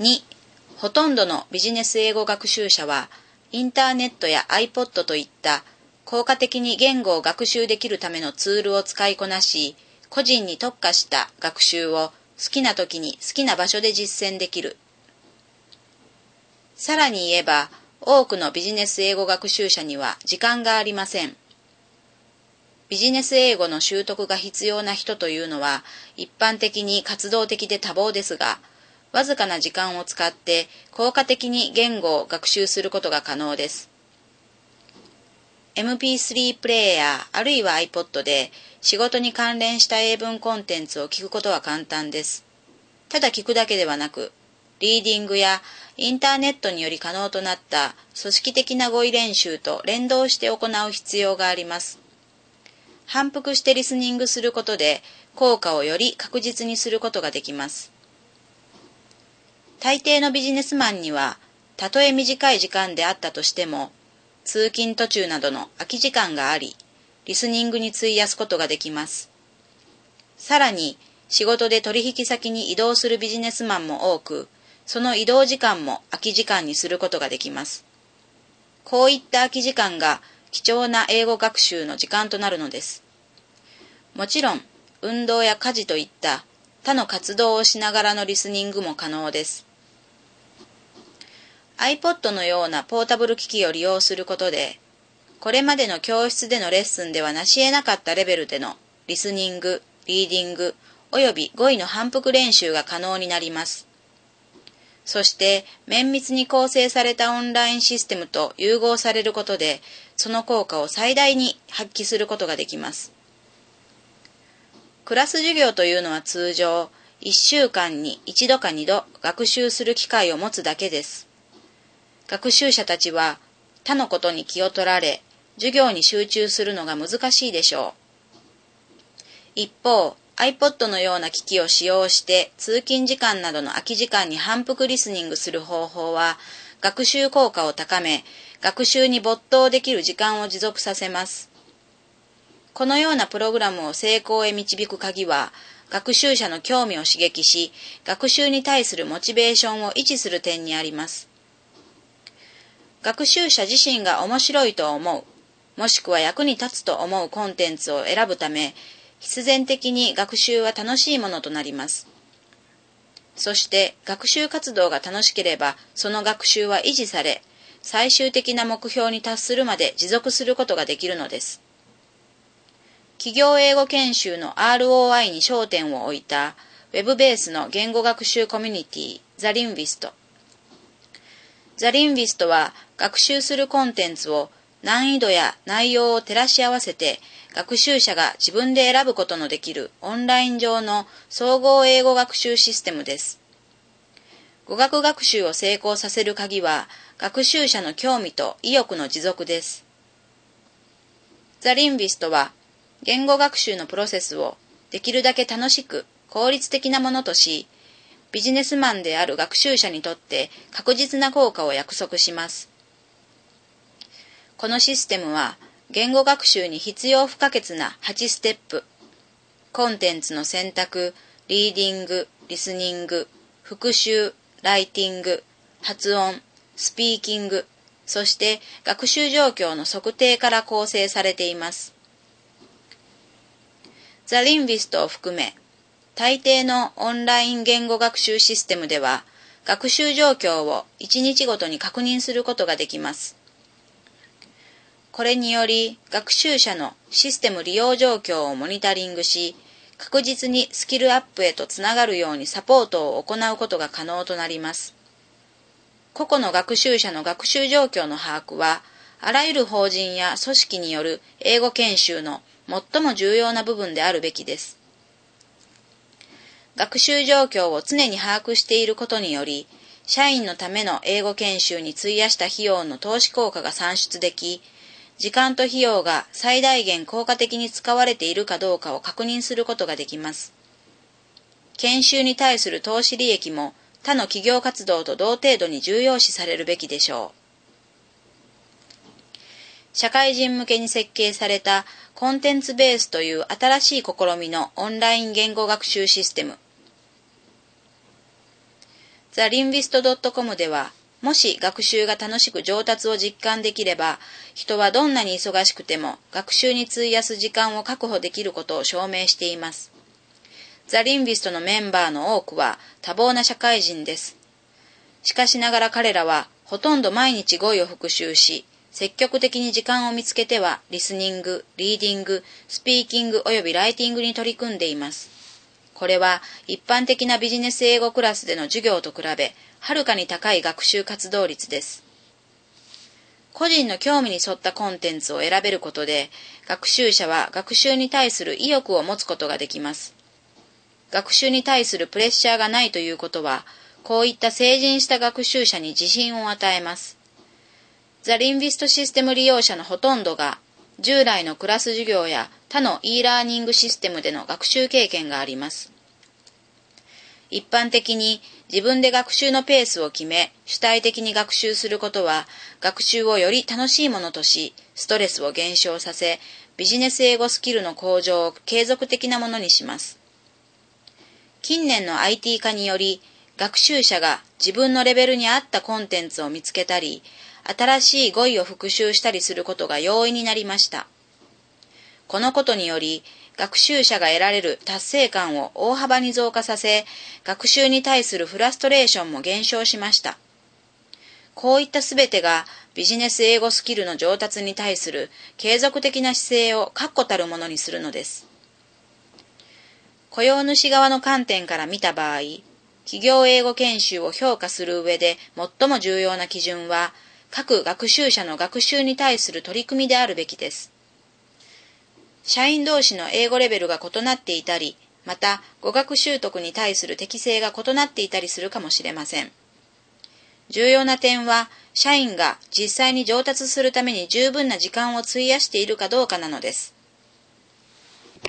2、ほとんどのビジネス英語学習者は、インターネットや iPod といった効果的に言語を学習できるためのツールを使いこなし、個人に特化した学習を好きな時に好きな場所で実践できる。さらに言えば、多くのビジネス英語学習者には時間がありません。ビジネス英語の習得が必要な人というのは一般的に活動的で多忙ですが、わずかな時間を使って効果的に言語を学習することが可能です。MP3 プレイヤーあるいは iPod で仕事に関連した英文コンテンツを聞くことは簡単です。ただ聞くだけではなく、リーディングやインターネットにより可能となった組織的な語彙練習と連動して行う必要があります。反復してリスニングすることで効果をより確実にすることができます。大抵のビジネスマンには、たとえ短い時間であったとしても、通勤途中などの空き時間があり、リスニングに費やすことができます。さらに、仕事で取引先に移動するビジネスマンも多く、その移動時間も空き時間にすることができます。こういった空き時間が貴重な英語学習の時間となるのです。もちろん、運動や家事といった他の活動をしながらのリスニングも可能です。iPod のようなポータブル機器を利用することで、これまでの教室でのレッスンでは成し得なかったレベルでのリスニング、リーディング、および語彙の反復練習が可能になります。そして、綿密に構成されたオンラインシステムと融合されることで、その効果を最大に発揮することができます。クラス授業というのは通常、1週間に1度か2度学習する機会を持つだけです。学習者たちは他のことに気を取られ、授業に集中するのが難しいでしょう。一方、iPod のような機器を使用して通勤時間などの空き時間に反復リスニングする方法は学習効果を高め、学習に没頭できる時間を持続させます。このようなプログラムを成功へ導く鍵は、学習者の興味を刺激し、学習に対するモチベーションを維持する点にあります。学習者自身が面白いと思う、もしくは役に立つと思うコンテンツを選ぶため、必然的に学習は楽しいものとなります。そして学習活動が楽しければ、その学習は維持され、最終的な目標に達するまで持続することができるのです。企業英語研修の ROI に焦点を置いた Web ベースの言語学習コミュニティザリンビストザ・リンビストは学習するコンテンツを難易度や内容を照らし合わせて学習者が自分で選ぶことのできるオンライン上の総合英語学習システムです。語学学習を成功させる鍵は学習者の興味と意欲の持続です。ザ・リンビストは言語学習のプロセスをできるだけ楽しく効率的なものとし、ビジネスマンである学習者にとって確実な効果を約束します。このシステムは言語学習に必要不可欠な8ステップ、コンテンツの選択、リーディング、リスニング、復習、ライティング、発音、スピーキング、そして学習状況の測定から構成されています。ザ・リンビストを含め大抵のオンライン言語学習システムでは、学習状況を1日ごとに確認することができます。これにより、学習者のシステム利用状況をモニタリングし、確実にスキルアップへとつながるようにサポートを行うことが可能となります。個々の学習者の学習状況の把握は、あらゆる法人や組織による英語研修の最も重要な部分であるべきです。学習状況を常に把握していることにより、社員のための英語研修に費やした費用の投資効果が算出でき、時間と費用が最大限効果的に使われているかどうかを確認することができます。研修に対する投資利益も他の企業活動と同程度に重要視されるべきでしょう。社会人向けに設計されたコンテンツベースという新しい試みのオンライン言語学習システム thelinguist.com では、もし学習が楽しく上達を実感できれば、人はどんなに忙しくても学習に費やす時間を確保できることを証明しています。 The Linguist のメンバーの多くは多忙な社会人です。しかしながら彼らはほとんど毎日語彙を復習し、積極的に時間を見つけてはリスニング、リーディング、スピーキング及びライティングに取り組んでいます。これは一般的なビジネス英語クラスでの授業と比べ、はるかに高い学習活動率です。個人の興味に沿ったコンテンツを選べることで、学習者は学習に対する意欲を持つことができます。学習に対するプレッシャーがないということは、こういった成人した学習者に自信を与えます。ザ・リンビストシステム利用者のほとんどが、従来のクラス授業や他の e ラーニングシステムでの学習経験があります。一般的に自分で学習のペースを決め、主体的に学習することは、学習をより楽しいものとし、ストレスを減少させ、ビジネス英語スキルの向上を継続的なものにします。近年の IT 化により、学習者が自分のレベルに合ったコンテンツを見つけたり、新しい語彙を復習したりすることが容易になりました。このことにより、学習者が得られる達成感を大幅に増加させ、学習に対するフラストレーションも減少しました。こういったすべてがビジネス英語スキルの上達に対する継続的な姿勢を確固たるものにするのです。雇用主側の観点から見た場合、企業英語研修を評価する上で最も重要な基準は、各学習者の学習に対する取り組みであるべきです。社員同士の英語レベルが異なっていたり、また語学習得に対する適性が異なっていたりするかもしれません。重要な点は、社員が実際に上達するために十分な時間を費やしているかどうかなのです。